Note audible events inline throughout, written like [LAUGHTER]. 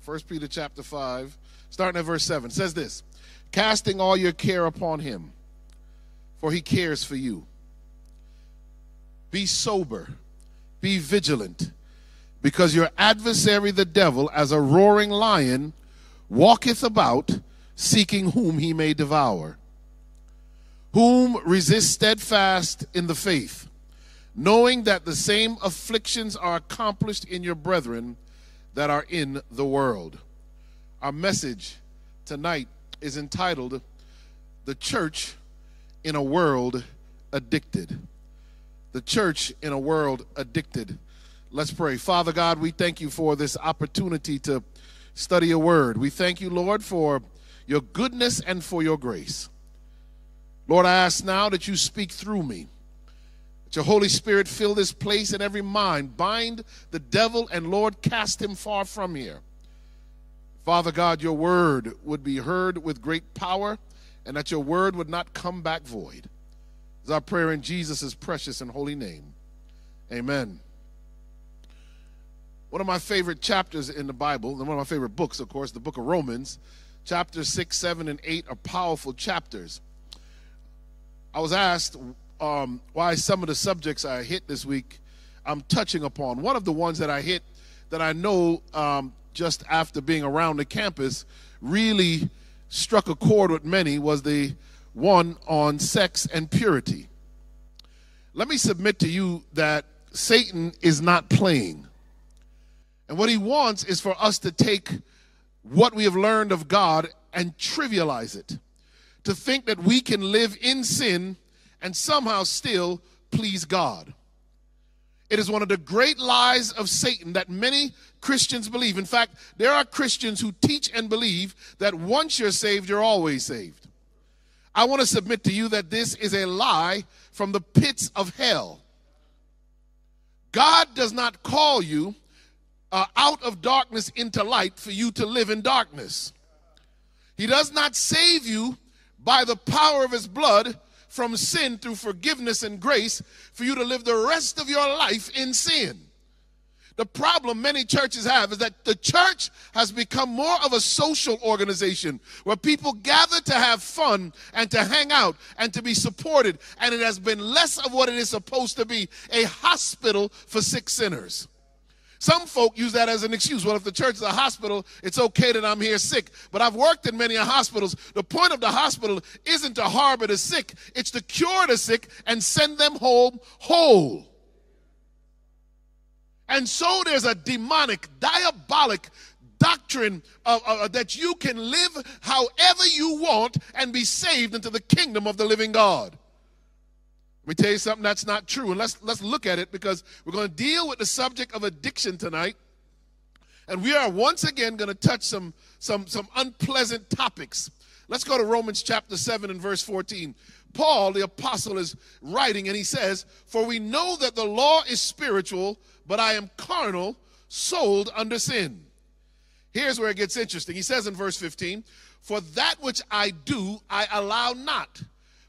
First Peter chapter 5, starting at verse 7, says this Casting all your care upon him, for he cares for you. Be sober, be vigilant, because your adversary the devil, as a roaring lion, walketh about, seeking whom he may devour. Whom resist steadfast in the faith, knowing that the same afflictions are accomplished in your brethren that are in the world. Our message tonight is entitled The Church in a World Addicted. The Church in a World Addicted. Let's pray. Father God, we thank you for this opportunity to study your word. We thank you, Lord, for your goodness and for your grace. Lord, I ask now that you speak through me. Your Holy Spirit fill this place and every mind. Bind the devil and Lord, cast him far from here. Father God, your word would be heard with great power and that your word would not come back void. Is our prayer in Jesus' precious and holy name. Amen. One of my favorite chapters in the Bible, and one of my favorite books, of course, the book of Romans, chapters 6, 7, and 8 are powerful chapters. I was asked um, why some of the subjects I hit this week I'm touching upon. One of the ones that I hit that I know um, just after being around the campus really struck a chord with many was the one on sex and purity. Let me submit to you that Satan is not playing. And what he wants is for us to take what we have learned of God and trivialize it. To think that we can live in sin and somehow still please God. It is one of the great lies of Satan that many Christians believe. In fact, there are Christians who teach and believe that once you're saved, you're always saved. I want to submit to you that this is a lie from the pits of hell. God does not call you uh, out of darkness into light for you to live in darkness. He does not save you by the power of his blood from sin through forgiveness and grace for you to live the rest of your life in sin. The problem many churches have is that the church has become more of a social organization where people gather to have fun and to hang out and to be supported, and it has been less of what it is supposed to be a hospital for sick sinners. Some folk use that as an excuse. Well, if the church is a hospital, it's okay that I'm here sick. But I've worked in many hospitals. The point of the hospital isn't to harbor the sick, it's to cure the sick and send them home whole. And so there's a demonic, diabolic doctrine uh, uh, that you can live however you want and be saved into the kingdom of the living God. Let me tell you something that's not true. And let's, let's look at it because we're going to deal with the subject of addiction tonight. And we are once again going to touch some, some, some unpleasant topics. Let's go to Romans chapter 7 and verse 14. Paul, the apostle, is writing and he says, For we know that the law is spiritual, but I am carnal, sold under sin. Here's where it gets interesting. He says in verse 15, For that which I do, I allow not.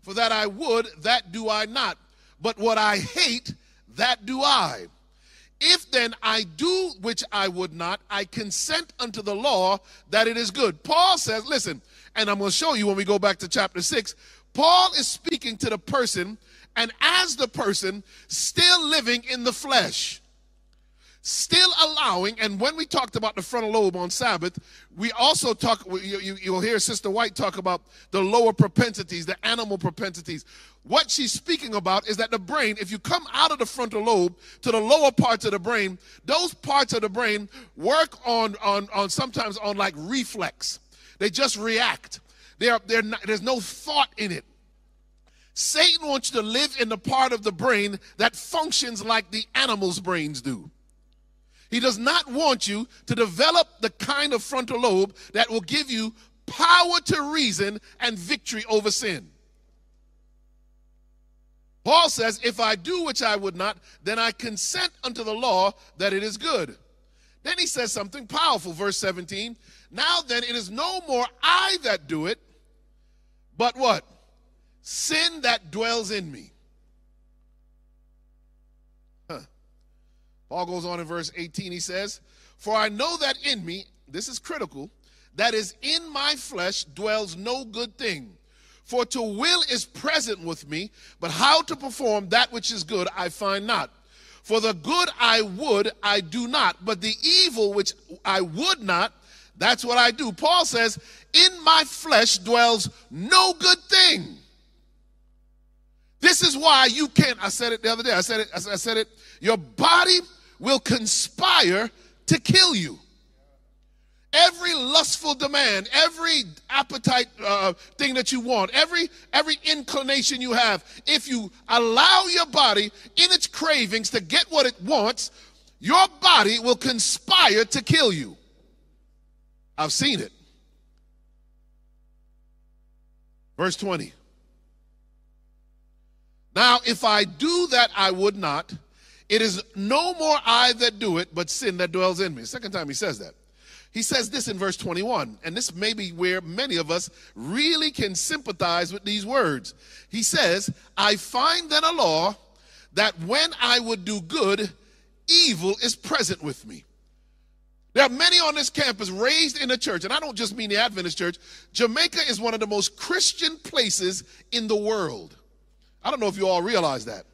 For that I would, that do I not. But what I hate, that do I. If then I do which I would not, I consent unto the law that it is good. Paul says, listen, and I'm going to show you when we go back to chapter 6, Paul is speaking to the person, and as the person, still living in the flesh still allowing, and when we talked about the frontal lobe on Sabbath, we also talk, you, you, you'll hear Sister White talk about the lower propensities, the animal propensities. What she's speaking about is that the brain, if you come out of the frontal lobe to the lower parts of the brain, those parts of the brain work on, on, on sometimes on like reflex. They just react. They're, they're not, there's no thought in it. Satan wants you to live in the part of the brain that functions like the animal's brains do. He does not want you to develop the kind of frontal lobe that will give you power to reason and victory over sin. Paul says, If I do which I would not, then I consent unto the law that it is good. Then he says something powerful, verse 17. Now then, it is no more I that do it, but what? Sin that dwells in me. Paul goes on in verse 18, he says, For I know that in me, this is critical, that is in my flesh dwells no good thing. For to will is present with me, but how to perform that which is good I find not. For the good I would, I do not, but the evil which I would not, that's what I do. Paul says, In my flesh dwells no good thing. This is why you can't. I said it the other day. I said it. I said it. Your body will conspire to kill you. Every lustful demand, every appetite uh, thing that you want, every every inclination you have, if you allow your body in its cravings to get what it wants, your body will conspire to kill you. I've seen it. Verse 20. Now, if I do that I would not, it is no more I that do it, but sin that dwells in me. Second time he says that. He says this in verse 21, and this may be where many of us really can sympathize with these words. He says, I find then a law that when I would do good, evil is present with me. There are many on this campus raised in a church, and I don't just mean the Adventist church. Jamaica is one of the most Christian places in the world. I don't know if you all realize that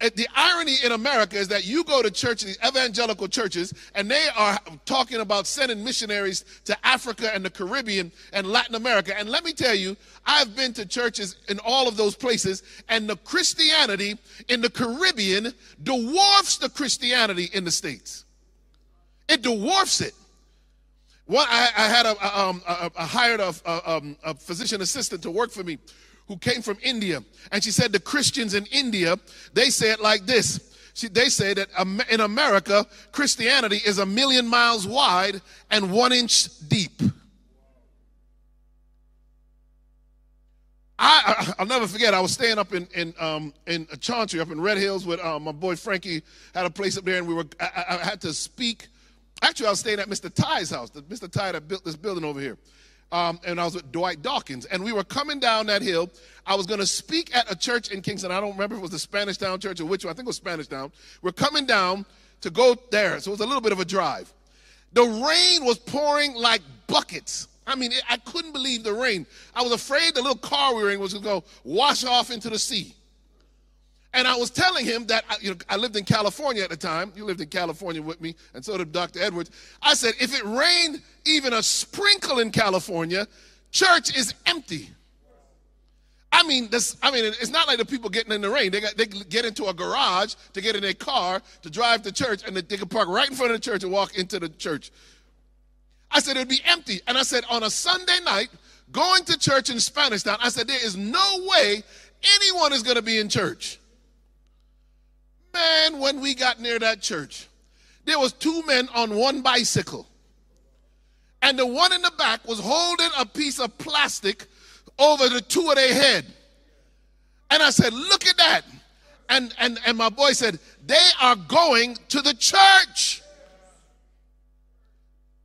the irony in America is that you go to church, these evangelical churches, and they are talking about sending missionaries to Africa and the Caribbean and Latin America. And let me tell you, I've been to churches in all of those places, and the Christianity in the Caribbean dwarfs the Christianity in the States. It dwarfs it. One, I, I had a, a, um, a, a hired a, um, a physician assistant to work for me who came from India. And she said the Christians in India, they say it like this. She, they say that in America, Christianity is a million miles wide and one inch deep. I, will never forget. I was staying up in in um, in Chauncey, up in Red Hills, with um, my boy Frankie. Had a place up there, and we were. I, I, had to speak. Actually, I was staying at Mr. Ty's house. Mr. Ty that built this building over here um, and I was with Dwight Dawkins, and we were coming down that hill. I was going to speak at a church in Kingston. I don't remember if it was the Spanish Town Church or which one. I think it was Spanish Town. We're coming down to go there, so it was a little bit of a drive. The rain was pouring like buckets. I mean, I couldn't believe the rain. I was afraid the little car we were in was going to go wash off into the sea. And I was telling him that I, you know, I lived in California at the time. You lived in California with me, and so did Dr. Edwards. I said, if it rained even a sprinkle in California, church is empty. I mean, this, I mean, it's not like the people getting in the rain. They, got, they get into a garage to get in their car to drive to church, and they, they can park right in front of the church and walk into the church. I said it would be empty. And I said, on a Sunday night, going to church in Spanish Town, I said, there is no way anyone is going to be in church. Man, when we got near that church, there was two men on one bicycle. And the one in the back was holding a piece of plastic over the two of their head. And I said, look at that. And, and, and my boy said, they are going to the church.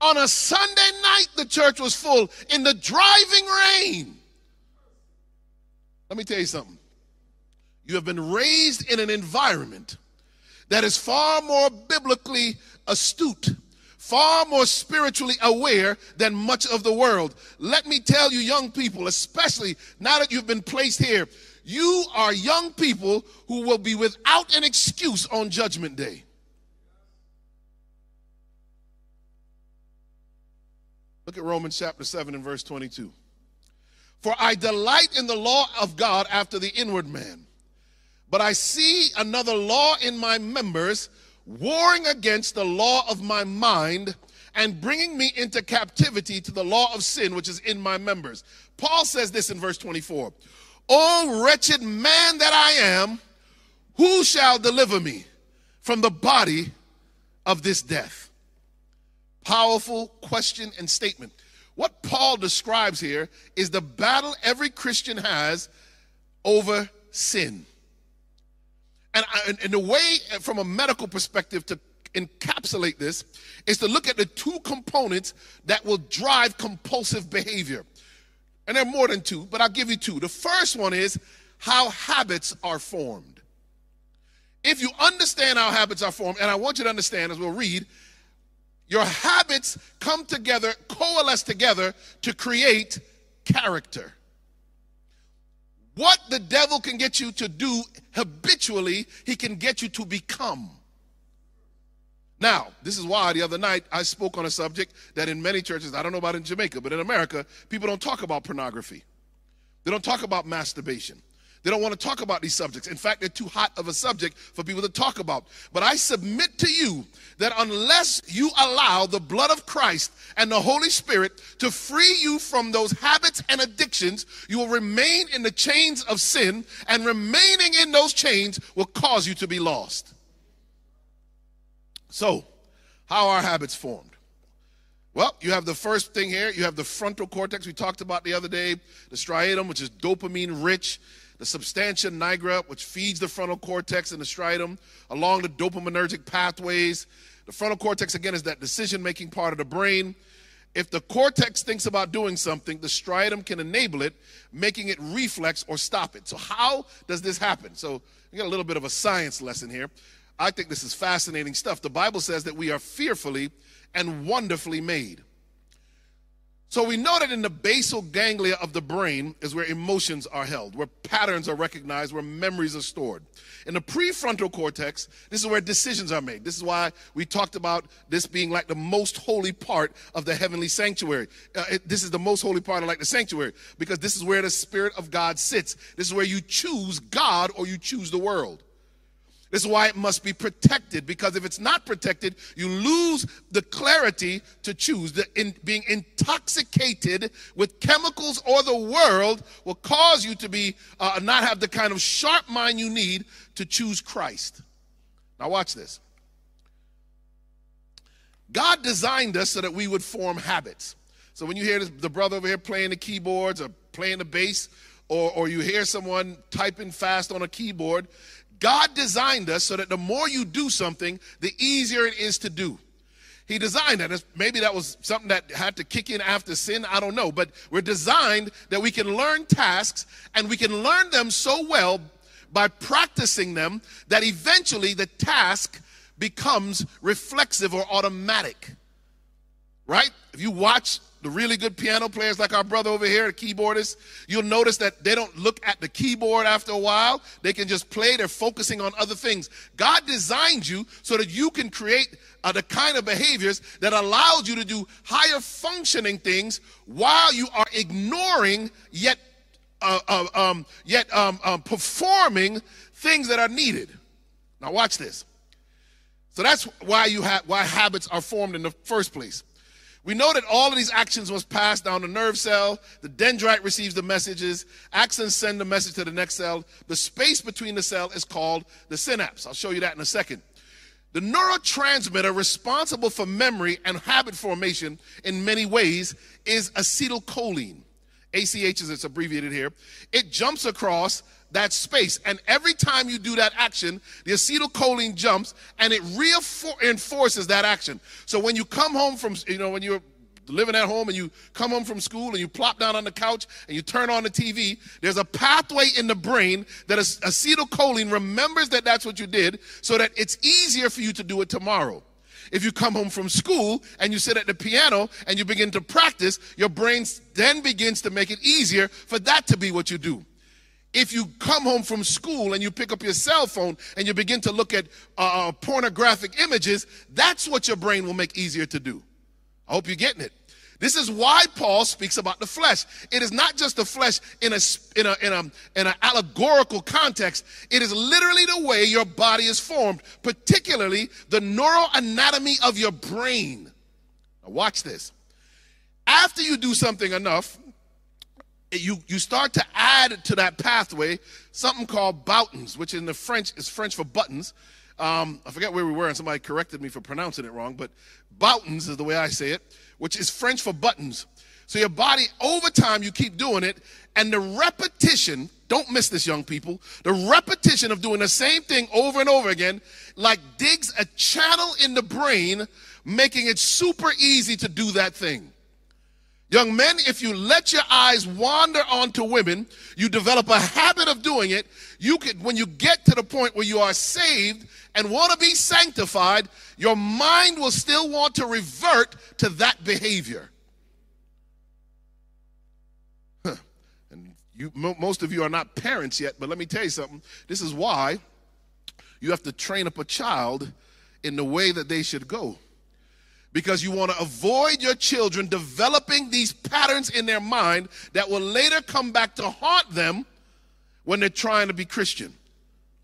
On a Sunday night, the church was full in the driving rain. Let me tell you something. You have been raised in an environment that is far more biblically astute, far more spiritually aware than much of the world. Let me tell you, young people, especially now that you've been placed here, you are young people who will be without an excuse on Judgment Day. Look at Romans chapter 7 and verse 22. For I delight in the law of God after the inward man but I see another law in my members, warring against the law of my mind and bringing me into captivity to the law of sin which is in my members. Paul says this in verse twenty-four: 24 O wretched man that I am, who shall deliver me from the body of this death? Powerful question and statement. What Paul describes here is the battle every Christian has over sin. And, I, and the way, uh, from a medical perspective, to encapsulate this is to look at the two components that will drive compulsive behavior. And there are more than two, but I'll give you two. The first one is how habits are formed. If you understand how habits are formed, and I want you to understand as we'll read, Your habits come together, coalesce together to create character. What the devil can get you to do habitually, he can get you to become. Now, this is why the other night I spoke on a subject that in many churches, I don't know about in Jamaica, but in America, people don't talk about pornography. They don't talk about masturbation. They don't want to talk about these subjects. In fact, they're too hot of a subject for people to talk about. But I submit to you that unless you allow the blood of Christ and the Holy Spirit to free you from those habits and addictions, you will remain in the chains of sin, and remaining in those chains will cause you to be lost. So, how are habits formed? Well, you have the first thing here. You have the frontal cortex we talked about the other day, the striatum, which is dopamine rich the substantia nigra, which feeds the frontal cortex and the striatum along the dopaminergic pathways. The frontal cortex, again, is that decision making part of the brain. If the cortex thinks about doing something, the striatum can enable it, making it reflex or stop it. So, how does this happen? So, we got a little bit of a science lesson here. I think this is fascinating stuff. The Bible says that we are fearfully and wonderfully made. So we know that in the basal ganglia of the brain is where emotions are held, where patterns are recognized, where memories are stored. In the prefrontal cortex, this is where decisions are made. This is why we talked about this being like the most holy part of the heavenly sanctuary. Uh, it, this is the most holy part of like the sanctuary because this is where the Spirit of God sits. This is where you choose God or you choose the world. This is why it must be protected because if it's not protected, you lose the clarity to choose. The in, being intoxicated with chemicals or the world will cause you to be uh, not have the kind of sharp mind you need to choose Christ. Now watch this. God designed us so that we would form habits. So when you hear this, the brother over here playing the keyboards or playing the bass, or, or you hear someone typing fast on a keyboard, God designed us so that the more you do something, the easier it is to do. He designed that. Maybe that was something that had to kick in after sin. I don't know. But we're designed that we can learn tasks and we can learn them so well by practicing them that eventually the task becomes reflexive or automatic. Right? If you watch the really good piano players like our brother over here, the keyboardist, you'll notice that they don't look at the keyboard after a while. They can just play. They're focusing on other things. God designed you so that you can create uh, the kind of behaviors that allows you to do higher functioning things while you are ignoring yet uh, uh, um, yet um, um, performing things that are needed. Now watch this. So that's why you have why habits are formed in the first place. We know that all of these actions was passed down the nerve cell. The dendrite receives the messages. Axons send the message to the next cell. The space between the cell is called the synapse. I'll show you that in a second. The neurotransmitter responsible for memory and habit formation in many ways is acetylcholine. ACH is it's abbreviated here. It jumps across that space. And every time you do that action, the acetylcholine jumps and it reinforces that action. So when you come home from, you know, when you're living at home and you come home from school and you plop down on the couch and you turn on the TV, there's a pathway in the brain that acetylcholine remembers that that's what you did so that it's easier for you to do it tomorrow. If you come home from school and you sit at the piano and you begin to practice, your brain then begins to make it easier for that to be what you do if you come home from school and you pick up your cell phone and you begin to look at uh, uh, pornographic images, that's what your brain will make easier to do. I hope you're getting it. This is why Paul speaks about the flesh. It is not just the flesh in a in a in a in allegorical context. It is literally the way your body is formed, particularly the neuroanatomy of your brain. Now watch this. After you do something enough, you, you start to add to that pathway something called boutons, which in the French is French for buttons. Um, I forget where we were, and somebody corrected me for pronouncing it wrong, but boutons is the way I say it, which is French for buttons. So your body, over time, you keep doing it, and the repetition, don't miss this, young people, the repetition of doing the same thing over and over again, like digs a channel in the brain, making it super easy to do that thing. Young men, if you let your eyes wander onto women, you develop a habit of doing it. You could, when you get to the point where you are saved and want to be sanctified, your mind will still want to revert to that behavior. Huh. And you, most of you are not parents yet, but let me tell you something. This is why you have to train up a child in the way that they should go because you want to avoid your children developing these patterns in their mind that will later come back to haunt them when they're trying to be Christian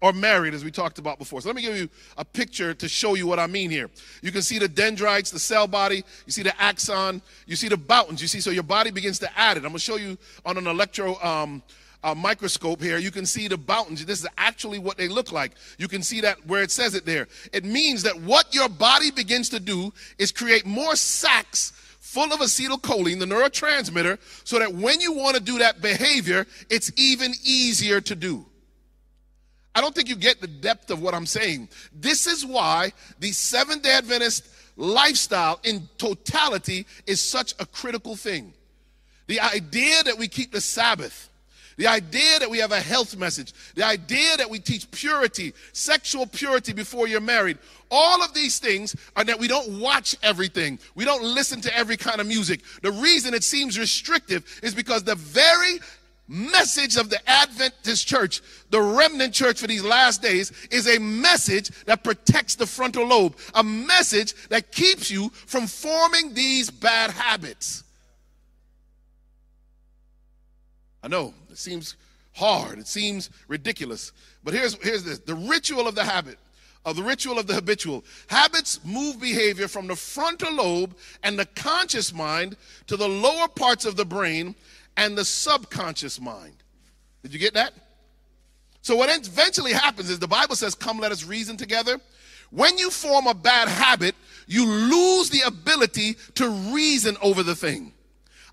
or married, as we talked about before. So let me give you a picture to show you what I mean here. You can see the dendrites, the cell body, you see the axon, you see the boutons, you see, so your body begins to add it. I'm going to show you on an electro um, uh, microscope here, you can see the boutons. This is actually what they look like. You can see that where it says it there. It means that what your body begins to do is create more sacs full of acetylcholine, the neurotransmitter, so that when you want to do that behavior, it's even easier to do. I don't think you get the depth of what I'm saying. This is why the Seventh day Adventist lifestyle in totality is such a critical thing. The idea that we keep the Sabbath, the idea that we have a health message, the idea that we teach purity, sexual purity before you're married, all of these things are that we don't watch everything. We don't listen to every kind of music. The reason it seems restrictive is because the very message of the Adventist church, the remnant church for these last days, is a message that protects the frontal lobe, a message that keeps you from forming these bad habits. I know it seems hard, it seems ridiculous, but here's, here's this the ritual of the habit. Of the ritual of the habitual. Habits move behavior from the frontal lobe and the conscious mind to the lower parts of the brain and the subconscious mind. Did you get that? So, what eventually happens is the Bible says, Come, let us reason together. When you form a bad habit, you lose the ability to reason over the thing.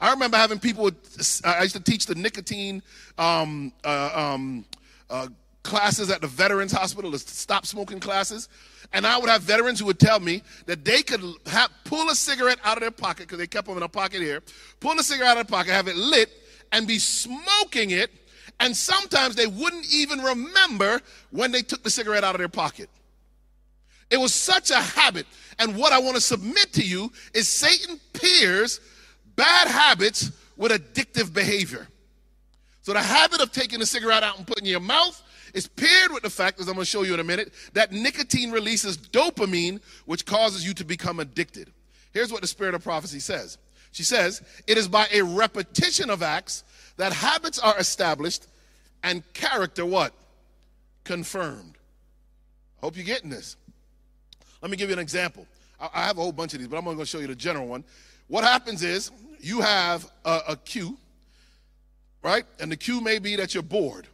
I remember having people, I used to teach the nicotine um, uh, um, uh, classes at the Veterans Hospital, the stop smoking classes. And I would have veterans who would tell me that they could have, pull a cigarette out of their pocket, because they kept them in a pocket here, pull a cigarette out of their pocket, have it lit, and be smoking it. And sometimes they wouldn't even remember when they took the cigarette out of their pocket. It was such a habit. And what I want to submit to you is Satan peers bad habits with addictive behavior. So the habit of taking a cigarette out and putting in your mouth is paired with the fact, as I'm going to show you in a minute, that nicotine releases dopamine, which causes you to become addicted. Here's what the spirit of prophecy says. She says, It is by a repetition of acts that habits are established and character what? Confirmed. Hope you're getting this. Let me give you an example. I have a whole bunch of these, but I'm going to show you the general one. What happens is you have a, a cue, right? And the cue may be that you're bored.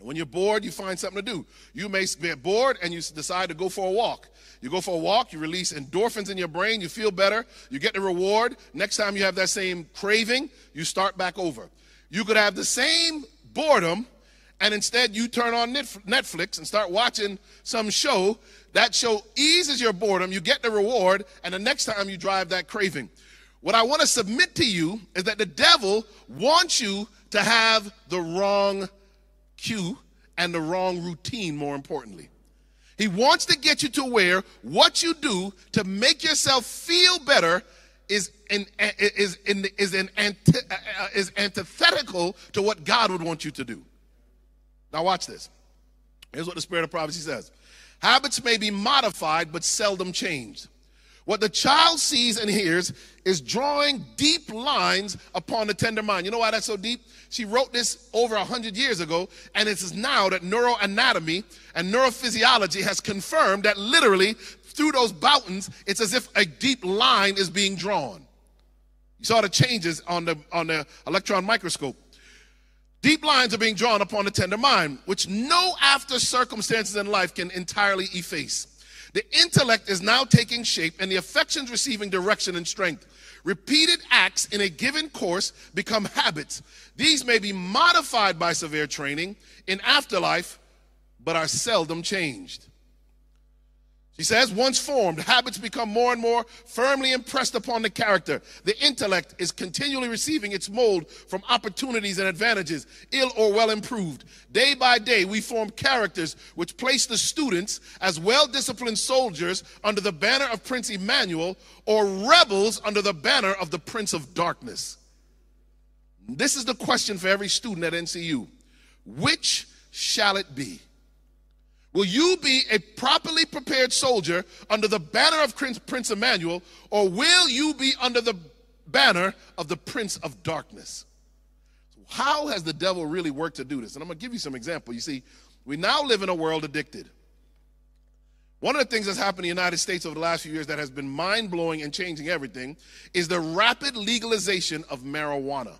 When you're bored, you find something to do. You may get bored and you decide to go for a walk. You go for a walk, you release endorphins in your brain, you feel better, you get the reward. Next time you have that same craving, you start back over. You could have the same boredom, and instead you turn on Netflix and start watching some show. That show eases your boredom, you get the reward, and the next time you drive that craving. What I want to submit to you is that the devil wants you to have the wrong cue and the wrong routine, more importantly. He wants to get you to where what you do to make yourself feel better is, in, is, in, is, in anti, uh, is antithetical to what God would want you to do. Now, watch this. Here's what the Spirit of Prophecy says Habits may be modified, but seldom changed. What the child sees and hears is drawing deep lines upon the tender mind. You know why that's so deep? She wrote this over 100 years ago, and it is now that neuroanatomy and neurophysiology has confirmed that literally through those boutons, it's as if a deep line is being drawn. You saw the changes on the, on the electron microscope. Deep lines are being drawn upon the tender mind, which no after circumstances in life can entirely efface. The intellect is now taking shape and the affections receiving direction and strength. Repeated acts in a given course become habits. These may be modified by severe training in afterlife, but are seldom changed. She says, once formed, habits become more and more firmly impressed upon the character. The intellect is continually receiving its mold from opportunities and advantages, ill or well improved. Day by day, we form characters which place the students as well disciplined soldiers under the banner of Prince Emmanuel or rebels under the banner of the Prince of Darkness. This is the question for every student at NCU Which shall it be? Will you be a properly prepared soldier under the banner of Prince Emmanuel, or will you be under the banner of the Prince of Darkness? How has the devil really worked to do this? And I'm going to give you some example. You see, we now live in a world addicted. One of the things that's happened in the United States over the last few years that has been mind blowing and changing everything is the rapid legalization of marijuana.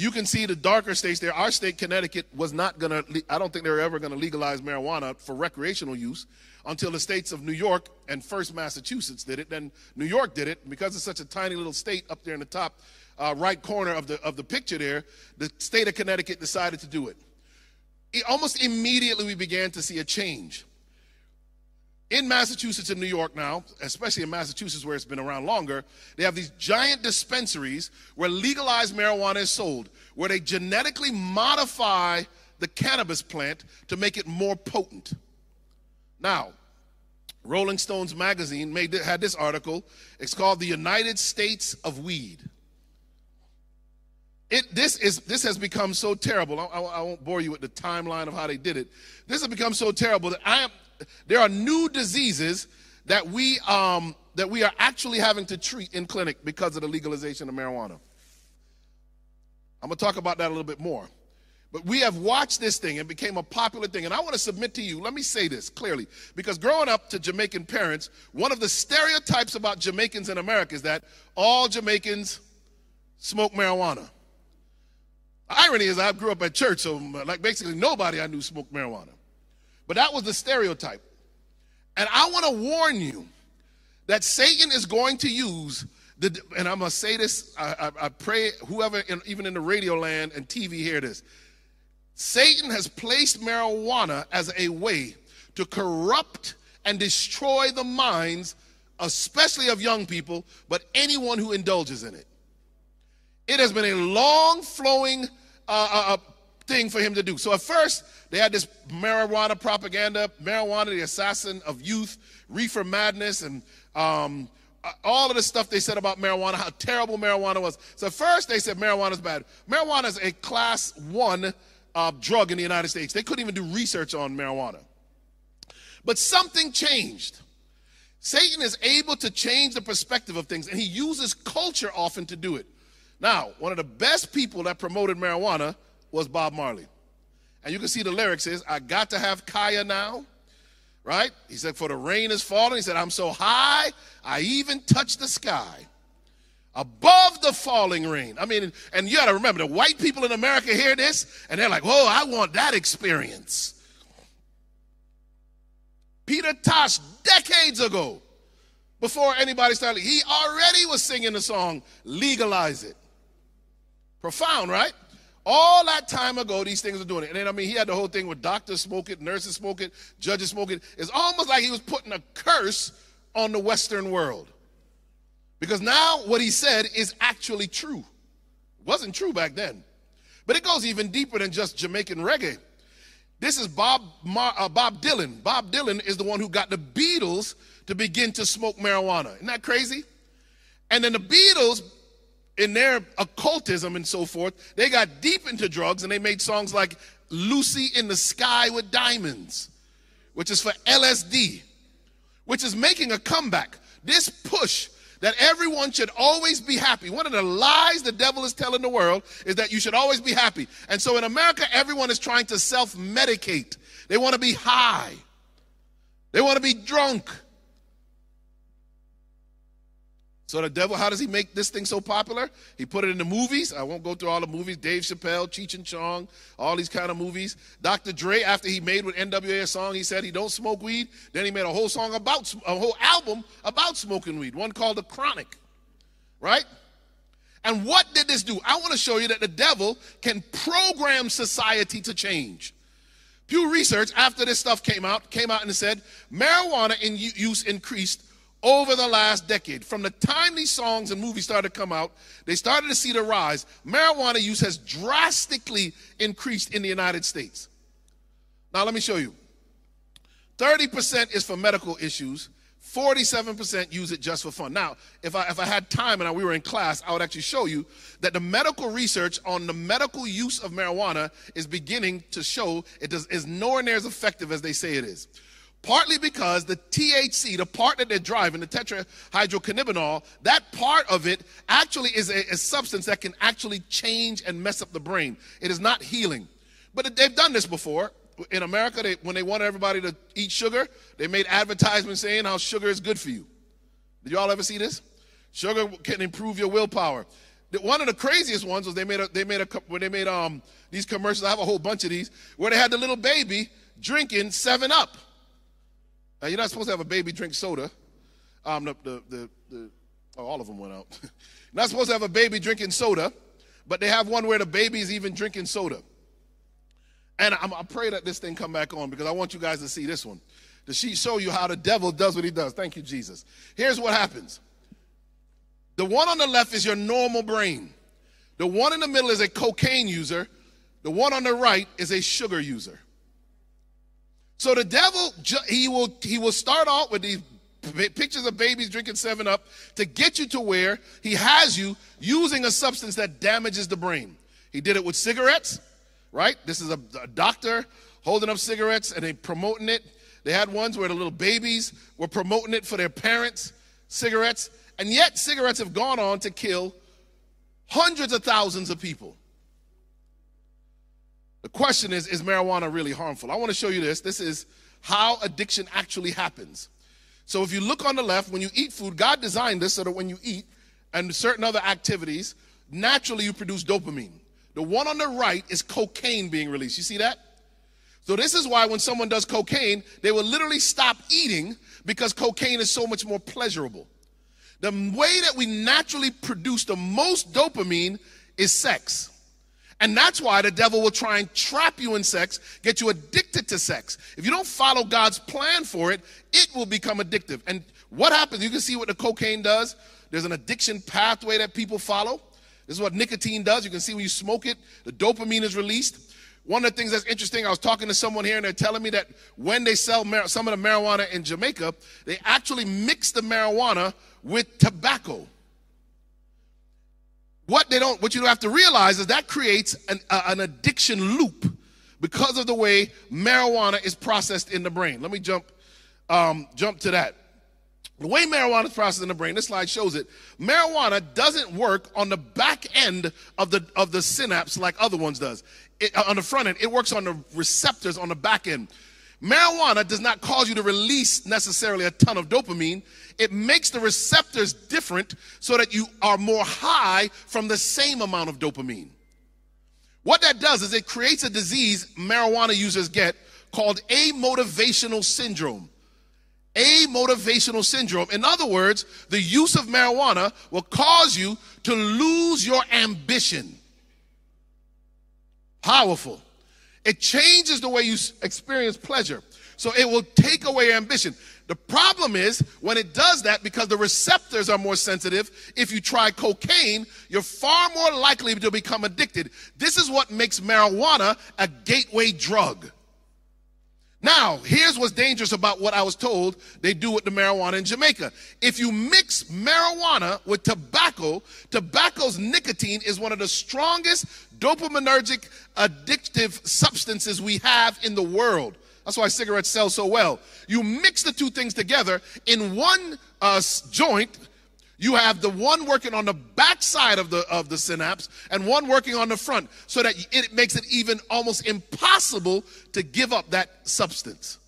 You can see the darker states there. Our state, Connecticut, was not going to, I don't think they were ever going to legalize marijuana for recreational use until the states of New York and first Massachusetts did it. Then New York did it. Because it's such a tiny little state up there in the top uh, right corner of the, of the picture there, the state of Connecticut decided to do it. it. Almost immediately, we began to see a change in Massachusetts and New York now, especially in Massachusetts where it's been around longer, they have these giant dispensaries where legalized marijuana is sold, where they genetically modify the cannabis plant to make it more potent. Now, Rolling Stones magazine made had this article. It's called "The United States of Weed." It, this is this has become so terrible. I, I, I won't bore you with the timeline of how they did it. This has become so terrible that I am there are new diseases that we, um, that we are actually having to treat in clinic because of the legalization of marijuana. I'm to talk about that a little bit more. But we have watched this thing and became a popular thing. And I want to submit to you, let me say this clearly, because growing up to Jamaican parents, one of the stereotypes about Jamaicans in America is that all Jamaicans smoke marijuana. The irony is I grew up at church, so like basically nobody I knew smoked marijuana. But that was the stereotype. And I want to warn you that Satan is going to use the, and I'm going to say this, I, I, I pray whoever, in, even in the radio land and TV, hear this. Satan has placed marijuana as a way to corrupt and destroy the minds, especially of young people, but anyone who indulges in it. It has been a long flowing uh, uh, uh thing for him to do. So at first, they had this marijuana propaganda, marijuana, the assassin of youth, reefer madness, and um, all of the stuff they said about marijuana, how terrible marijuana was. So first they said marijuana is bad. Marijuana is a class one uh, drug in the United States. They couldn't even do research on marijuana. But something changed. Satan is able to change the perspective of things, and he uses culture often to do it. Now, one of the best people that promoted marijuana was Bob Marley. And you can see the lyrics is, I got to have Kaya now, right? He said, for the rain is falling. He said, I'm so high, I even touch the sky. Above the falling rain. I mean, and you got to remember, the white people in America hear this, and they're like, whoa, I want that experience. Peter Tosh, decades ago, before anybody started, he already was singing the song, Legalize It. Profound, right? All that time ago, these things were doing it. And then, I mean, he had the whole thing with doctors smoke it, nurses smoke it, judges smoke it. It's almost like he was putting a curse on the Western world. Because now what he said is actually true. It wasn't true back then. But it goes even deeper than just Jamaican reggae. This is Bob, Mar- uh, Bob Dylan. Bob Dylan is the one who got the Beatles to begin to smoke marijuana. Isn't that crazy? And then the Beatles in their occultism and so forth, they got deep into drugs and they made songs like Lucy in the Sky with Diamonds, which is for LSD, which is making a comeback. This push that everyone should always be happy. One of the lies the devil is telling the world is that you should always be happy. And so in America, everyone is trying to self medicate. They want to be high, they want to be drunk. So the devil, how does he make this thing so popular? He put it in the movies. I won't go through all the movies. Dave Chappelle, Cheech and Chong, all these kind of movies. Dr. Dre, after he made with NWA a song, he said he don't smoke weed. Then he made a whole song about a whole album about smoking weed, one called The Chronic. Right? And what did this do? I want to show you that the devil can program society to change. Pew Research, after this stuff came out, came out and said marijuana in use increased over the last decade. From the time these songs and movies started to come out, they started to see the rise. Marijuana use has drastically increased in the United States. Now, let me show you. 30% is for medical issues, 47% use it just for fun. Now, if I, if I had time and we were in class, I would actually show you that the medical research on the medical use of marijuana is beginning to show it does, is nowhere near as effective as they say it is. Partly because the THC, the part that they're driving, the tetrahydrocannabinol, that part of it actually is a, a substance that can actually change and mess up the brain. It is not healing. But they've done this before in America, they, when they wanted everybody to eat sugar, they made advertisements saying how sugar is good for you. Did you all ever see this? Sugar can improve your willpower. One of the craziest ones was they made a, they made a when they made um these commercials. I have a whole bunch of these where they had the little baby drinking Seven Up. Now you're not supposed to have a baby drink soda. Um, the the the, the oh, all of them went out. [LAUGHS] not supposed to have a baby drinking soda, but they have one where the baby's even drinking soda. And I'm, I pray that this thing come back on because I want you guys to see this one. To show you how the devil does what he does. Thank you, Jesus. Here's what happens. The one on the left is your normal brain. The one in the middle is a cocaine user. The one on the right is a sugar user. So the devil, he will, he will start out with these pictures of babies drinking 7 Up to get you to where he has you using a substance that damages the brain. He did it with cigarettes right? This is a, a doctor holding up cigarettes and they promoting it. They had ones where the little babies were promoting it for their parents, cigarettes. And yet, cigarettes have gone on to kill hundreds of thousands of people. The question is is marijuana really harmful? I want to show you this. This is how addiction actually happens. So, if you look on the left, when you eat food, God designed this so that when you eat and certain other activities, naturally you produce dopamine. The one on the right is cocaine being released. You see that? So this is why when someone does cocaine, they will literally stop eating because cocaine is so much more pleasurable. The way that we naturally produce the most dopamine is sex. And that's why the devil will try and trap you in sex, get you addicted to sex. If you don't follow God's plan for it, it will become addictive. And what happens? You can see what the cocaine does. There's an addiction pathway that people follow. This is what nicotine does. You can see when you smoke it, the dopamine is released. One of the things that's interesting, I was talking to someone here and they're telling me that when they sell some of the marijuana in Jamaica, they actually mix the marijuana with tobacco. What they don't, what you have to realize is that creates an, an addiction loop because of the way marijuana is processed in the brain. Let me jump, um, jump to that. The way marijuana is processed in the brain, this slide shows it. Marijuana doesn't work on the back end of the of the synapse like other ones does. It, uh, on the front end, it works on the receptors on the back end. Marijuana does not cause you to release necessarily a ton of dopamine. It makes the receptors different so that you are more high from the same amount of dopamine. What that does is it creates a disease marijuana users get called amotivational syndrome Amotivational syndrome. In other words, the use of marijuana will cause you to lose your ambition. Powerful. It changes the way you experience pleasure. So it will take away ambition. The problem is when it does that, because the receptors are more sensitive, if you try cocaine, you're far more likely to become addicted. This is what makes marijuana a gateway drug. Now, here's what's dangerous about what I was told they do with the marijuana in Jamaica. If you mix marijuana with tobacco, tobacco's nicotine is one of the strongest dopaminergic addictive substances we have in the world. That's why cigarettes sell so well. You mix the two things together in one uh, joint, you have the one working on the back side of the of the synapse and one working on the front so that it makes it even almost impossible to give up that substance.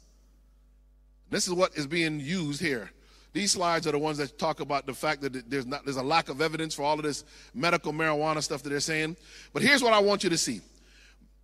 This is what is being used here. These slides are the ones that talk about the fact that there's not there's a lack of evidence for all of this medical marijuana stuff that they're saying. But here's what i want you to see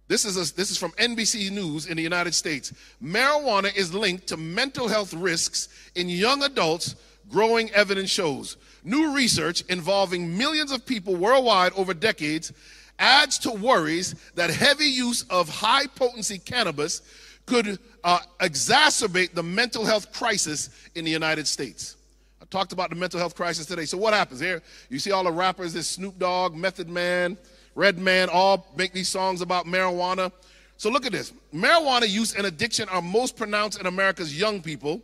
this is, a, this is from NBC News in the United States. Marijuana is linked to mental health risks in young adults, growing evidence shows. New research involving millions of people worldwide over decades adds to worries that heavy use of high potency cannabis could uh, exacerbate the mental health crisis in the United States. I talked about the mental health crisis today. So what happens here? You see all the rappers, this Snoop Dogg, Method Man, Redman, all make these songs about marijuana. So look at this. Marijuana use and addiction are most pronounced in America's young people.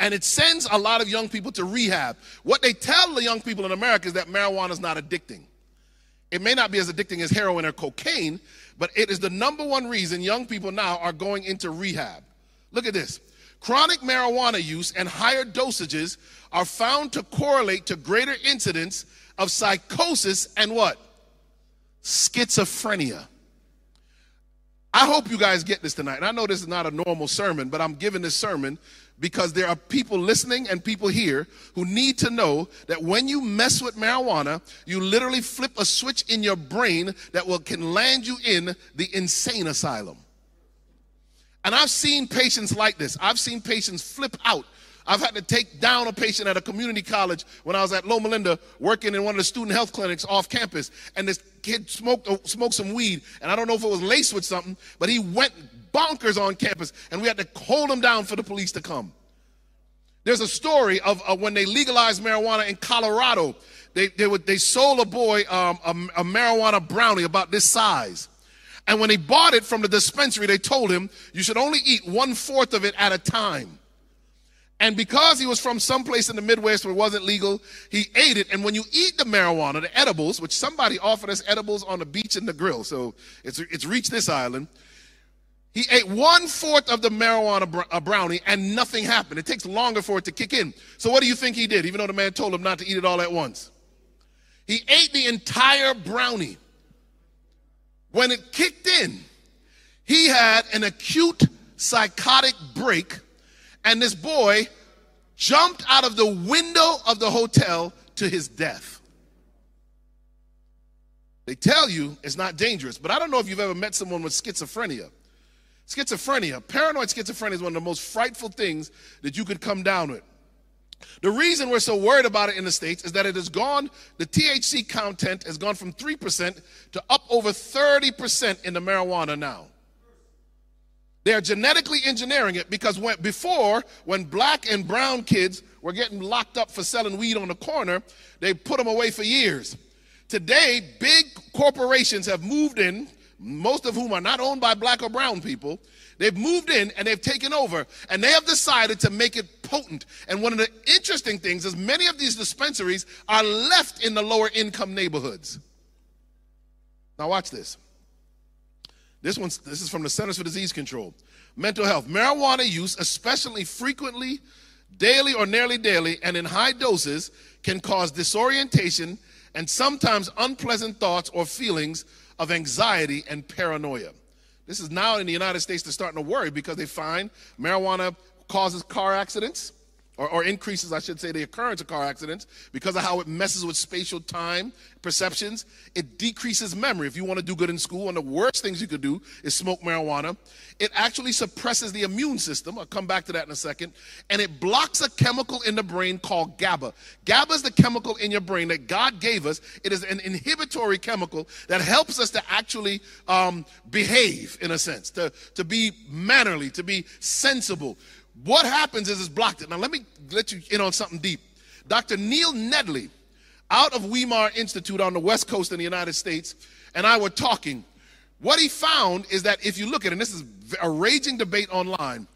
And it sends a lot of young people to rehab. What they tell the young people in America is that marijuana is not addicting. It may not be as addicting as heroin or cocaine, but it is the number one reason young people now are going into rehab. Look at this. Chronic marijuana use and higher dosages are found to correlate to greater incidence of psychosis and what? Schizophrenia. I hope you guys get this tonight. And I know this is not a normal sermon, but I'm giving this sermon because there are people listening and people here who need to know that when you mess with marijuana, you literally flip a switch in your brain that will can land you in the insane asylum. And I've seen patients like this. I've seen patients flip out. I've had to take down a patient at a community college when I was at Loma Linda working in one of the student health clinics off campus. And this kid smoked, uh, smoked some weed. And I don't know if it was laced with something, but he went bonkers on campus. And we had to hold him down for the police to come. There's a story of uh, when they legalized marijuana in Colorado. They, they, would, they sold a boy um, a, a marijuana brownie about this size. And when he bought it from the dispensary, they told him, you should only eat one fourth of it at a time. And because he was from someplace in the Midwest where it wasn't legal, he ate it. And when you eat the marijuana, the edibles, which somebody offered us edibles on the beach in the grill, so it's, it's reached this island. He ate one fourth of the marijuana br- brownie and nothing happened. It takes longer for it to kick in. So, what do you think he did, even though the man told him not to eat it all at once? He ate the entire brownie. When it kicked in, he had an acute psychotic break, and this boy jumped out of the window of the hotel to his death. They tell you it's not dangerous, but I don't know if you've ever met someone with schizophrenia. Schizophrenia, paranoid schizophrenia is one of the most frightful things that you could come down with. The reason we're so worried about it in the States is that it has gone, the THC content has gone from 3% to up over 30% in the marijuana now. They are genetically engineering it because when, before, when black and brown kids were getting locked up for selling weed on the corner, they put them away for years. Today, big corporations have moved in most of whom are not owned by black or brown people, they've moved in and they've taken over and they have decided to make it potent. And one of the interesting things is many of these dispensaries are left in the lower income neighborhoods. Now, watch this. This one's this is from the Centers for Disease Control. Mental health. Marijuana use, especially frequently, daily or nearly daily, and in high doses, can cause disorientation and sometimes unpleasant thoughts or feelings of anxiety and paranoia. This is now in the United States, they're starting to worry because they find marijuana causes car accidents or, or, increases, I should say, the occurrence of car accidents because of how it messes with spatial time perceptions. It decreases memory. If you want to do good in school, one of the worst things you could do is smoke marijuana. It actually suppresses the immune system. I'll come back to that in a second. And it blocks a chemical in the brain called GABA. GABA is the chemical in your brain that God gave us. It is an inhibitory chemical that helps us to actually um, behave, in a sense, to, to be mannerly, to be sensible. What happens is it's blocked. Now, let me let you in on something deep. Dr. Neil Nedley, out of Weimar Institute on the West Coast in the United States, and I were talking. What he found is that if you look at it, and this is a raging debate online,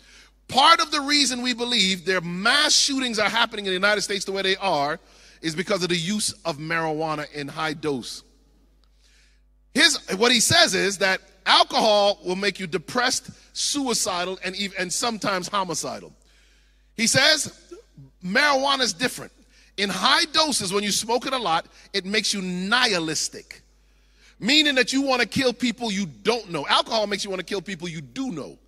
part of the reason we believe their mass shootings are happening in the United States the way they are is because of the use of marijuana in high dose. His, what he says is that alcohol will make you depressed, suicidal, and, even, and sometimes homicidal. He says marijuana is different. In high doses, when you smoke it a lot, it makes you nihilistic, meaning that you want to kill people you don't know. Alcohol makes you want to kill people you do know.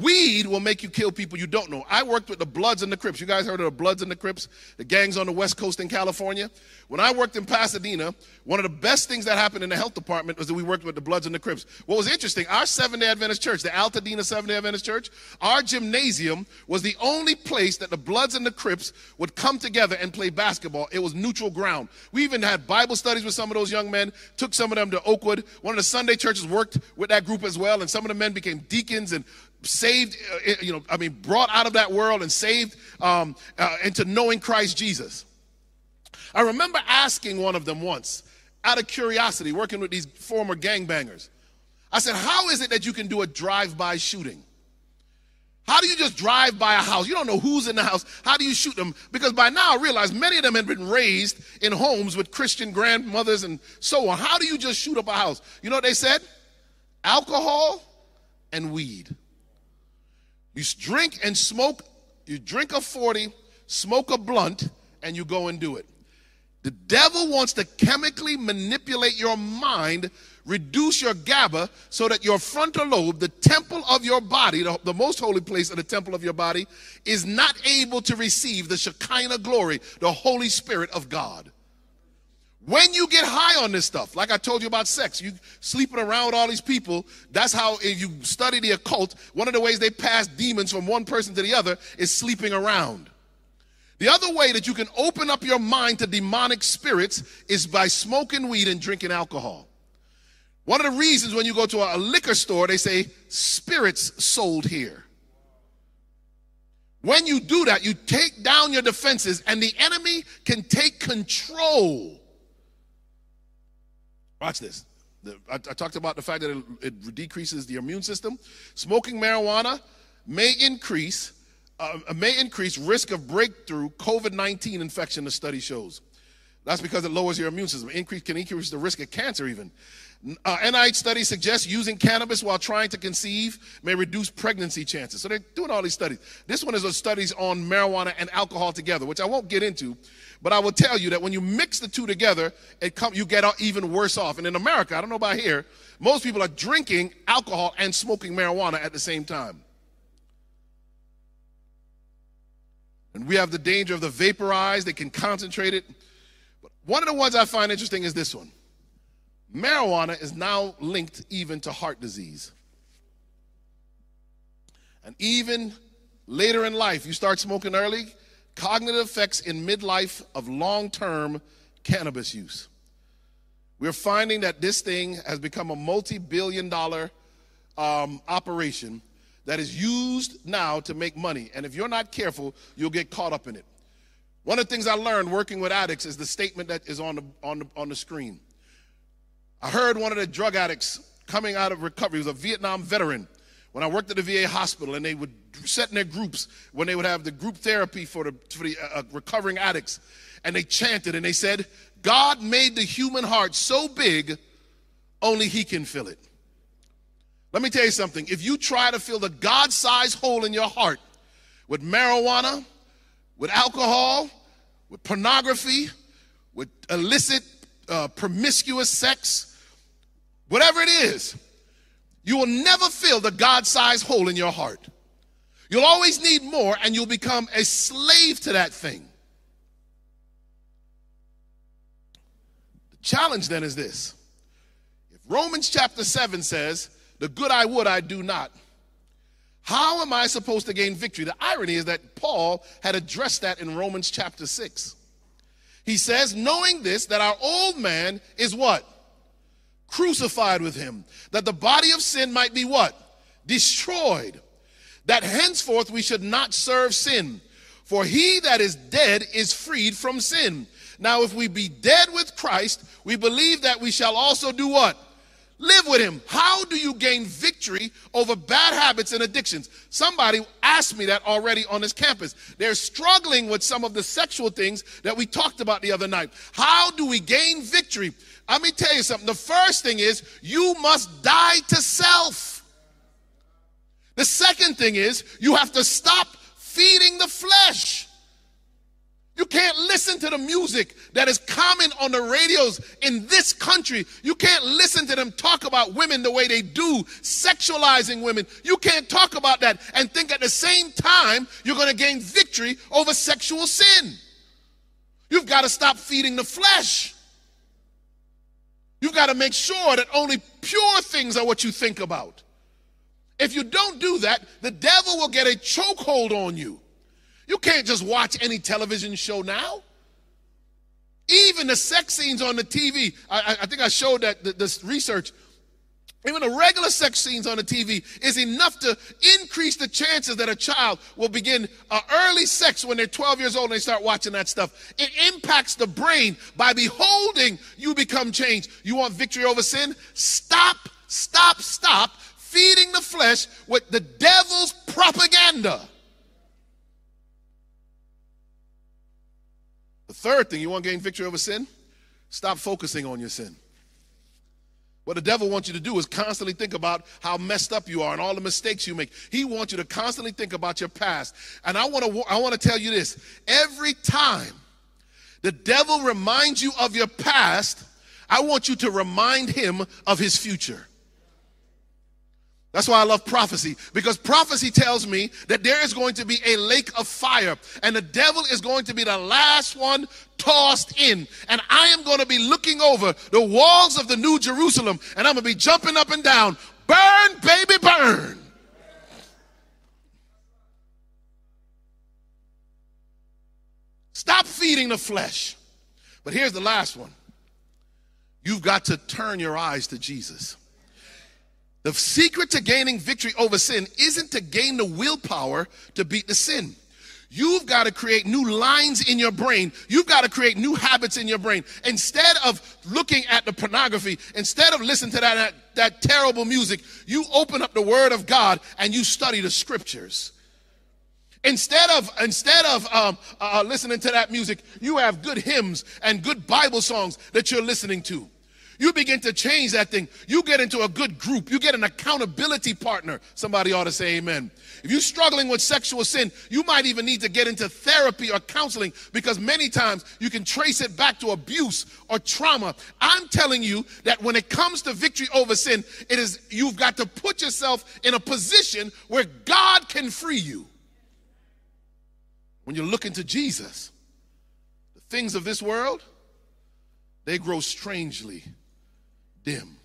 Weed will make you kill people you don't know. I worked with the Bloods and the Crips. You guys heard of the Bloods and the Crips? The gangs on the West Coast in California? When I worked in Pasadena, one of the best things that happened in the health department was that we worked with the Bloods and the Crips. What was interesting, our Seventh day Adventist church, the Altadena Seventh day Adventist church, our gymnasium was the only place that the Bloods and the Crips would come together and play basketball. It was neutral ground. We even had Bible studies with some of those young men, took some of them to Oakwood. One of the Sunday churches worked with that group as well, and some of the men became deacons and saved, uh, you know, I mean, brought out of that world and saved um, uh, into knowing Christ Jesus. I remember asking one of them once, out of curiosity, working with these former gangbangers. I said, How is it that you can do a drive by shooting? How do you just drive by a house? You don't know who's in the house. How do you shoot them? Because by now I realize many of them had been raised in homes with Christian grandmothers and so on. How do you just shoot up a house? You know what they said? Alcohol and weed. You drink and smoke, you drink a 40, smoke a blunt, and you go and do it. The devil wants to chemically manipulate your mind, reduce your GABA, so that your frontal lobe, the temple of your body, the, the, most holy place of the temple of your body, is not able to receive the Shekinah glory, the Holy Spirit of God. When you get high on this stuff, like I told you about sex, you sleeping around with all these people, that's how if you study the occult, one of the ways they pass demons from one person to the other is sleeping around. The other way that you can open up your mind to demonic spirits is by smoking weed and drinking alcohol. One of the reasons when you go to a liquor store, they say spirits sold here. When you do that, you take down your defenses and the enemy can take control Watch this. The, I, I, talked about the fact that it, it, decreases the immune system. Smoking marijuana may increase uh, may increase risk of breakthrough COVID-19 infection. The study shows. That's because it lowers your immune system. Increase can increase the risk of cancer even. Uh, NIH studies suggest using cannabis while trying to conceive may reduce pregnancy chances. So they're doing all these studies. This one is a studies on marijuana and alcohol together, which I won't get into. But I will tell you that when you mix the two together, it come, you get even worse off. And in America, I don't know about here, most people are drinking alcohol and smoking marijuana at the same time. And we have the danger of the vaporized, they can concentrate it. One of the ones I find interesting is this one marijuana is now linked even to heart disease. And even later in life, you start smoking early, cognitive effects in midlife of long term cannabis use. We're finding that this thing has become a multi billion dollar um, operation that is used now to make money. And if you're not careful, you'll get caught up in it. One of the things I learned working with addicts is the statement that is on the, on the, on the screen. I heard one of the drug addicts coming out of recovery, he was a Vietnam veteran. When I worked at the VA hospital, and they would set in their groups when they would have the group therapy for the, for the uh, uh, recovering addicts, and they chanted and they said, God made the human heart so big, only He can fill it. Let me tell you something. If you try to fill the God sized hole in your heart with marijuana, with alcohol, with pornography, with illicit, uh, promiscuous sex, whatever it is, you will never fill the God sized hole in your heart. You'll always need more and you'll become a slave to that thing. The challenge then is this if Romans chapter 7 says, The good I would, I do not. How am I supposed to gain victory? The irony is that Paul had addressed that in Romans chapter 6. He says, knowing this, that our old man is what? crucified with him, that the body of sin might be what? Destroyed. That henceforth we should not serve sin. For he that is dead is freed from sin. Now, if we be dead with Christ, we believe that we shall also do what? Live with him. How do you gain victory over bad habits and addictions? Somebody asked me that already on this campus. They're struggling with some of the sexual things that we talked about the other night. How do we gain victory? Let me tell you something. The first thing is you must die to self. The second thing is you have to stop feeding the flesh. You can't listen to the music that is common on the radios in this country. You can't listen to them talk about women the way they do, sexualizing women. You can't talk about that and think at the same time you're going to gain victory over sexual sin. You've got to stop feeding the flesh. You've got to make sure that only pure things are what you think about. If you don't do that, the devil will get a chokehold on you. You can't just watch any television show now. Even the sex scenes on the TV, I, I think I showed that this research. Even the regular sex scenes on the TV is enough to increase the chances that a child will begin uh, early sex when they're 12 years old and they start watching that stuff. It impacts the brain. By beholding, you become changed. You want victory over sin? Stop, stop, stop feeding the flesh with the devil's propaganda. The third thing, you want to gain victory over sin? Stop focusing on your sin. What the devil wants you to do is constantly think about how messed up you are and all the mistakes you make. He wants you to constantly think about your past. And I want to I want to tell you this. Every time the devil reminds you of your past, I want you to remind him of his future. That's why I love prophecy because prophecy tells me that there is going to be a lake of fire and the devil is going to be the last one tossed in. And I am going to be looking over the walls of the New Jerusalem and I'm going to be jumping up and down. Burn, baby, burn. Stop feeding the flesh. But here's the last one you've got to turn your eyes to Jesus. The secret to gaining victory over sin isn't to gain the willpower to beat the sin. You've got to create new lines in your brain. You've got to create new habits in your brain. Instead of looking at the pornography, instead of listening to that, that, that terrible music, you open up the Word of God and you study the scriptures. Instead of instead of um, uh, listening to that music, you have good hymns and good Bible songs that you're listening to. You begin to change that thing. You get into a good group. You get an accountability partner. Somebody ought to say amen. If you're struggling with sexual sin, you might even need to get into therapy or counseling because many times you can trace it back to abuse or trauma. I'm telling you that when it comes to victory over sin, it is you've got to put yourself in a position where God can free you. When you look into Jesus, the things of this world, they grow strangely dim.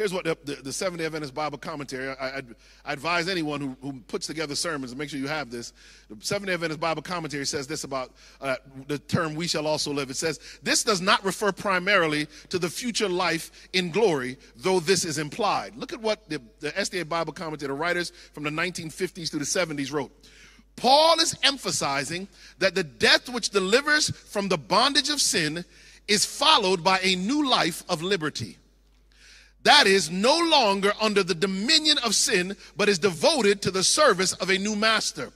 Here's what the, the, the Seventh Adventist Bible commentary, I, I, I advise anyone who, who, puts together sermons, and make sure you have this. The Seventh Adventist Bible commentary says this about uh, the term we shall also live. It says, This does not refer primarily to the future life in glory, though this is implied. Look at what the, the SDA Bible commentator, writers from the 1950s through the 70s wrote. Paul is emphasizing that the death which delivers from the bondage of sin is followed by a new life of liberty. That is no longer under the dominion of sin, but is devoted to the service of a new master.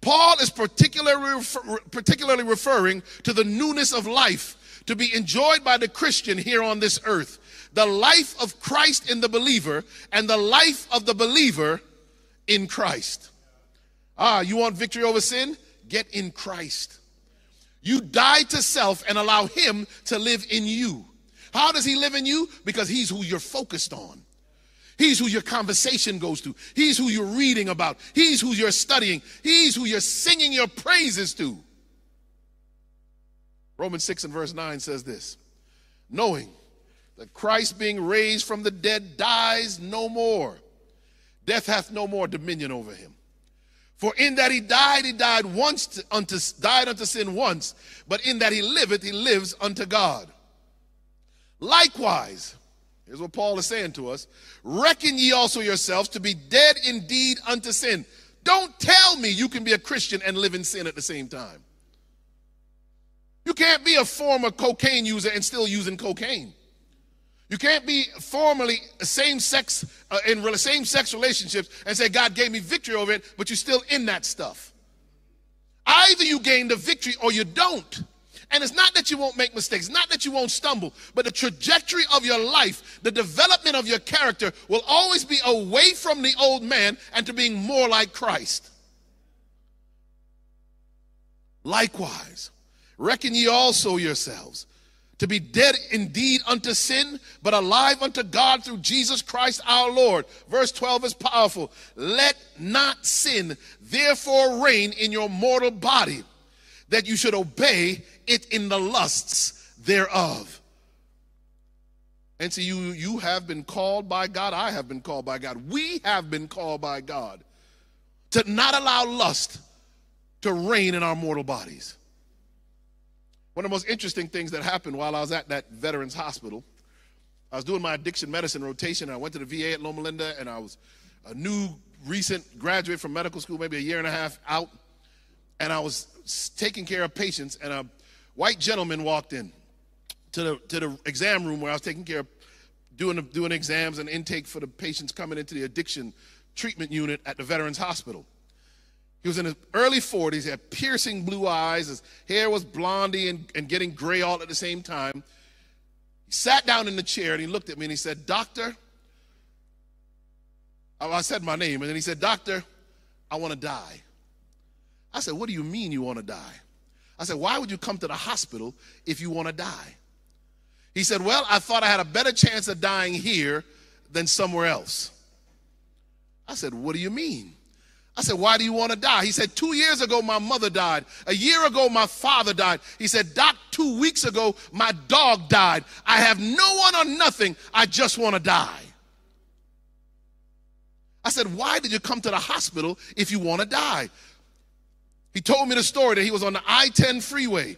Paul is particularly, particularly referring to the newness of life to be enjoyed by the Christian here on this earth. The life of Christ in the believer and the life of the believer in Christ. Ah, you want victory over sin? Get in Christ. You die to self and allow Him to live in you. How does He live in you? Because He's who you're focused on. He's who your conversation goes to. He's who you're reading about. He's who you're studying. He's who you're singing your praises to. Romans 6 and verse 9 says this knowing that Christ being raised from the dead dies no more, death hath no more dominion over him. For in that he died, he died once to, unto died unto sin once, but in that he liveth, he lives unto God. Likewise, here's what Paul is saying to us: reckon ye also yourselves to be dead indeed unto sin. Don't tell me you can be a Christian and live in sin at the same time. You can't be a former cocaine user and still using cocaine. You can't be formally same sex uh, in same sex relationships and say God gave me victory over it, but you're still in that stuff. Either you gain the victory or you don't. And it's not that you won't make mistakes, not that you won't stumble, but the trajectory of your life, the development of your character will always be away from the old man and to being more like Christ. Likewise, reckon ye also yourselves to be dead indeed unto sin, but alive unto God through Jesus Christ our Lord. Verse 12 is powerful. Let not sin therefore reign in your mortal body, that you should obey it in the lusts thereof. And so you, you have been called by God. I have been called by God. We have been called by God to not allow lust to reign in our mortal bodies. One of the most interesting things that happened while I was at that Veterans Hospital, I was doing my addiction medicine rotation. I went to the VA at Loma Linda, and I was a new, recent graduate from medical school, maybe a year and a half out, and I was taking care of patients, and a white gentleman walked in to the to the exam room where I was taking care of doing doing exams and intake for the patients coming into the addiction treatment unit at the Veterans Hospital. He was in his early 40s, he had piercing blue eyes, his hair was blondie and, and getting gray all at the same time. He sat down in the chair and he looked at me and he said, Doctor, I said my name, and then he said, Doctor, I want to die. I said, What do you mean you want to die? I said, Why would you come to the hospital if you want to die? He said, Well, I thought I had a better chance of dying here than somewhere else. I said, What do you mean? I said, Why do you want to die? He said, Two years ago, my mother died. A year ago, my father died. He said, Doc, two weeks ago, my dog died. I have no one or nothing. I just want to die. I said, Why did you come to the hospital if you want to die? He told me the story that he was on the I 10 freeway.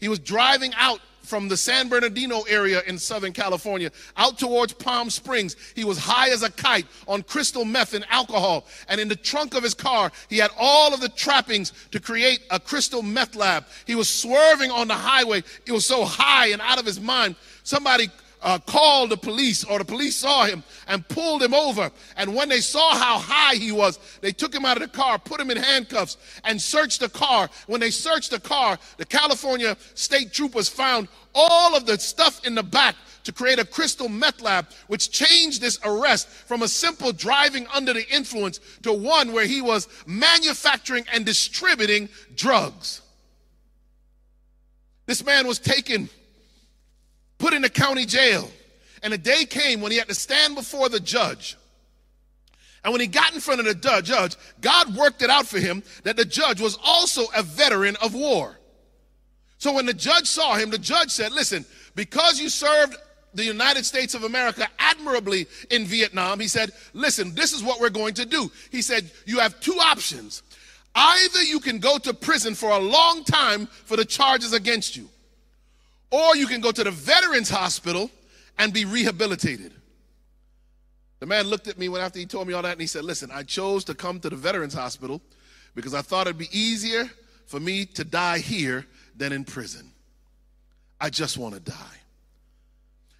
He was driving out from the San Bernardino area in Southern California out towards Palm Springs. He was high as a kite on crystal meth and alcohol. And in the trunk of his car, he had all of the trappings to create a crystal meth lab. He was swerving on the highway. He was so high and out of his mind. Somebody uh, called the police, or the police saw him and pulled him over. And when they saw how high he was, they took him out of the car, put him in handcuffs, and searched the car. When they searched the car, the California state troopers found all of the stuff in the back to create a crystal meth lab, which changed this arrest from a simple driving under the influence to one where he was manufacturing and distributing drugs. This man was taken put in the county jail. And a day came when he had to stand before the judge. And when he got in front of the judge, God worked it out for him that the judge was also a veteran of war. So when the judge saw him, the judge said, Listen, because you served the United States of America admirably in Vietnam, he said, Listen, this is what we're going to do. He said, You have two options. Either you can go to prison for a long time for the charges against you, or you can go to the Veterans Hospital and be rehabilitated. The man looked at me when after he told me all that and he said, Listen, I chose to come to the Veterans Hospital because I thought it'd be easier for me to die here than in prison. I just want to die.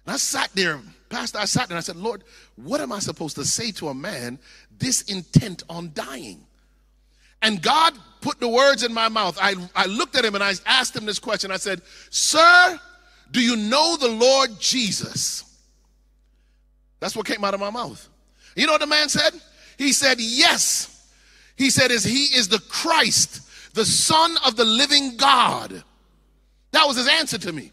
And I sat there, Pastor, I sat there and I said, Lord, what am I supposed to say to a man this intent on dying? And God put the words in my mouth. I, I looked at him and I asked him this question. I said, Sir, do you know the Lord Jesus? That's what came out of my mouth. You know what the man said? He said, Yes. He said, Is he is the Christ, the Son of the living God. That was his answer to me.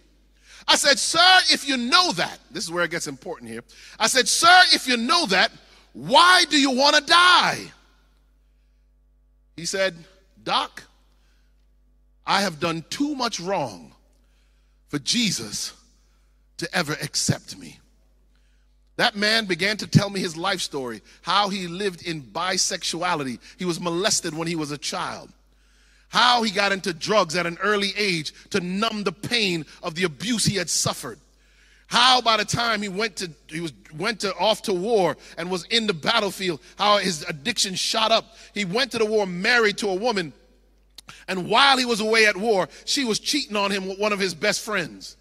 I said, Sir, if you know that, this is where it gets important here. I said, Sir, if you know that, why do you want to die? He said, Doc, I have done too much wrong for Jesus to ever accept me. That man began to tell me his life story, how he lived in bisexuality. He was molested when he was a child. How he got into drugs at an early age to numb the pain of the abuse he had suffered. How by the time he went to he was went to off to war and was in the battlefield, how his addiction shot up. He went to the war married to a woman, and while he was away at war, she was cheating on him with one of his best friends.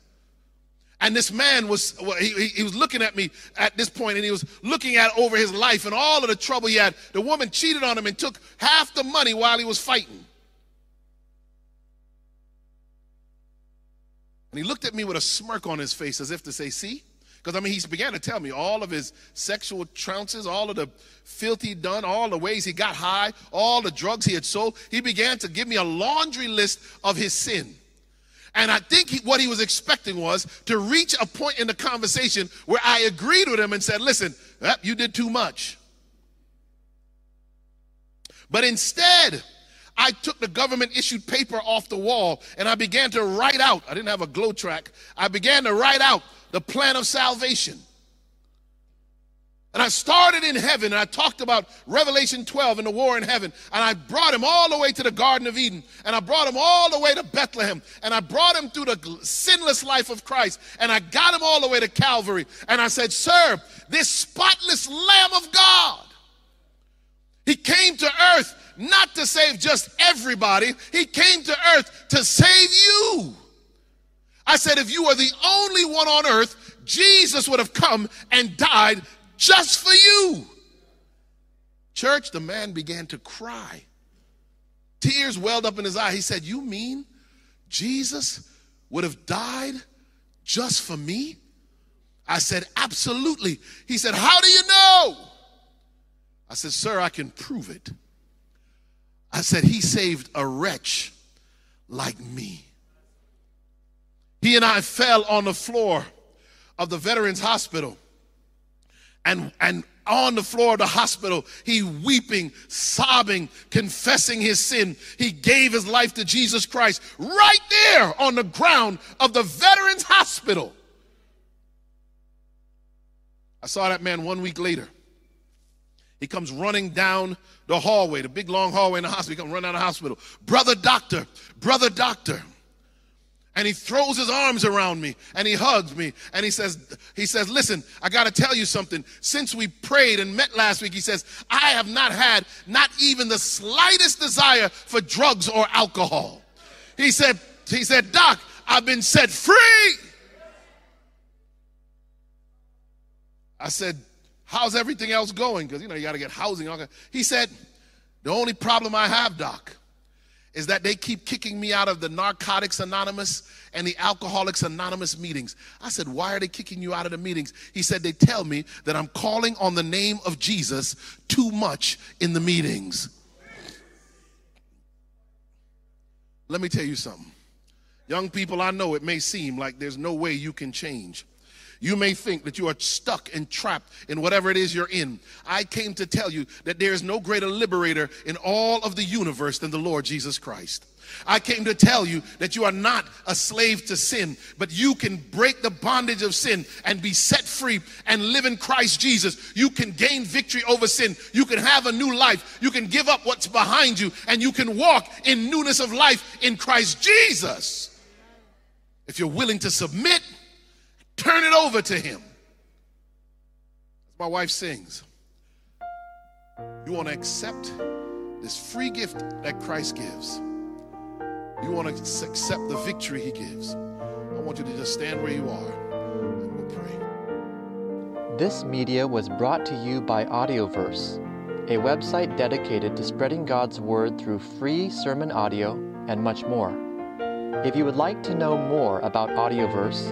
And this man was he, he was looking at me at this point, and he was looking at over his life and all of the trouble he had. The woman cheated on him and took half the money while he was fighting. And he looked at me with a smirk on his face as if to say, See, Because, I mean, he began to tell me all of his sexual trounces, all of the filthy done, all the ways he got high, all the drugs he had sold. He began to give me a laundry list of his sin. And I think he, what he was expecting was to reach a point in the conversation where I agreed with him and said, listen, you did too much. But instead, I took the government issued paper off the wall and I began to write out. I didn't have a GLOW tract. I began to write out the plan of salvation. And I started in heaven and I talked about Revelation 12 and the war in heaven. And I brought him all the way to the Garden of Eden. And I brought him all the way to Bethlehem. And I brought him through the sinless life of Christ. And I got him all the way to Calvary. And I said, Sir, this spotless Lamb of God, he came to earth not to save just everybody, he came to earth to save you. I said, if you were the only one on earth, Jesus would have come and died just for you. Church, the man began to cry. Tears welled up in his eye. He said, You mean Jesus would have died just for me? I said, Absolutely. He said, How do you know? I said, Sir, I can prove it. I said, He saved a wretch like me. He and I fell on the floor of the Veterans Hospital and, and on the floor of the hospital, he weeping, sobbing, confessing his sin. He gave his life to Jesus Christ right there on the ground of the Veterans Hospital. I saw that man one week later. He comes running down the hallway, the big long hallway in the hospital. He comes running down the hospital. Brother doctor, brother doctor. And he throws his arms around me and he hugs me and he says, he says, listen, I got to tell you something. Since we prayed and met last week, he says, I have not had not even the slightest desire for drugs or alcohol. He said, he said, Doc, I've been set free. I said, how's everything else going? Because, you know, you got to get housing. He said, the only problem I have, Doc, is that they keep kicking me out of the Narcotics Anonymous and the Alcoholics Anonymous meetings. I said, Why are they kicking you out of the meetings? He said, They tell me that I'm calling on the name of Jesus too much in the meetings. Let me tell you something. Young people, I know it may seem like there's no way you can change. You may think that you are stuck and trapped in whatever it is you're in. I came to tell you that there is no greater liberator in all of the universe than the Lord Jesus Christ. I came to tell you that you are not a slave to sin, but you can break the bondage of sin and be set free and live in Christ Jesus. You can gain victory over sin. You can have a new life. You can give up what's behind you and you can walk in newness of life in Christ Jesus. If you're willing to submit Turn it over to Him. As my wife sings, you want to accept this free gift that Christ gives. You want to accept the victory He gives. I want you to just stand where you are and we'll pray. This media was brought to you by Audioverse, a website dedicated to spreading God's Word through free sermon audio and much more. If you would like to know more about Audioverse,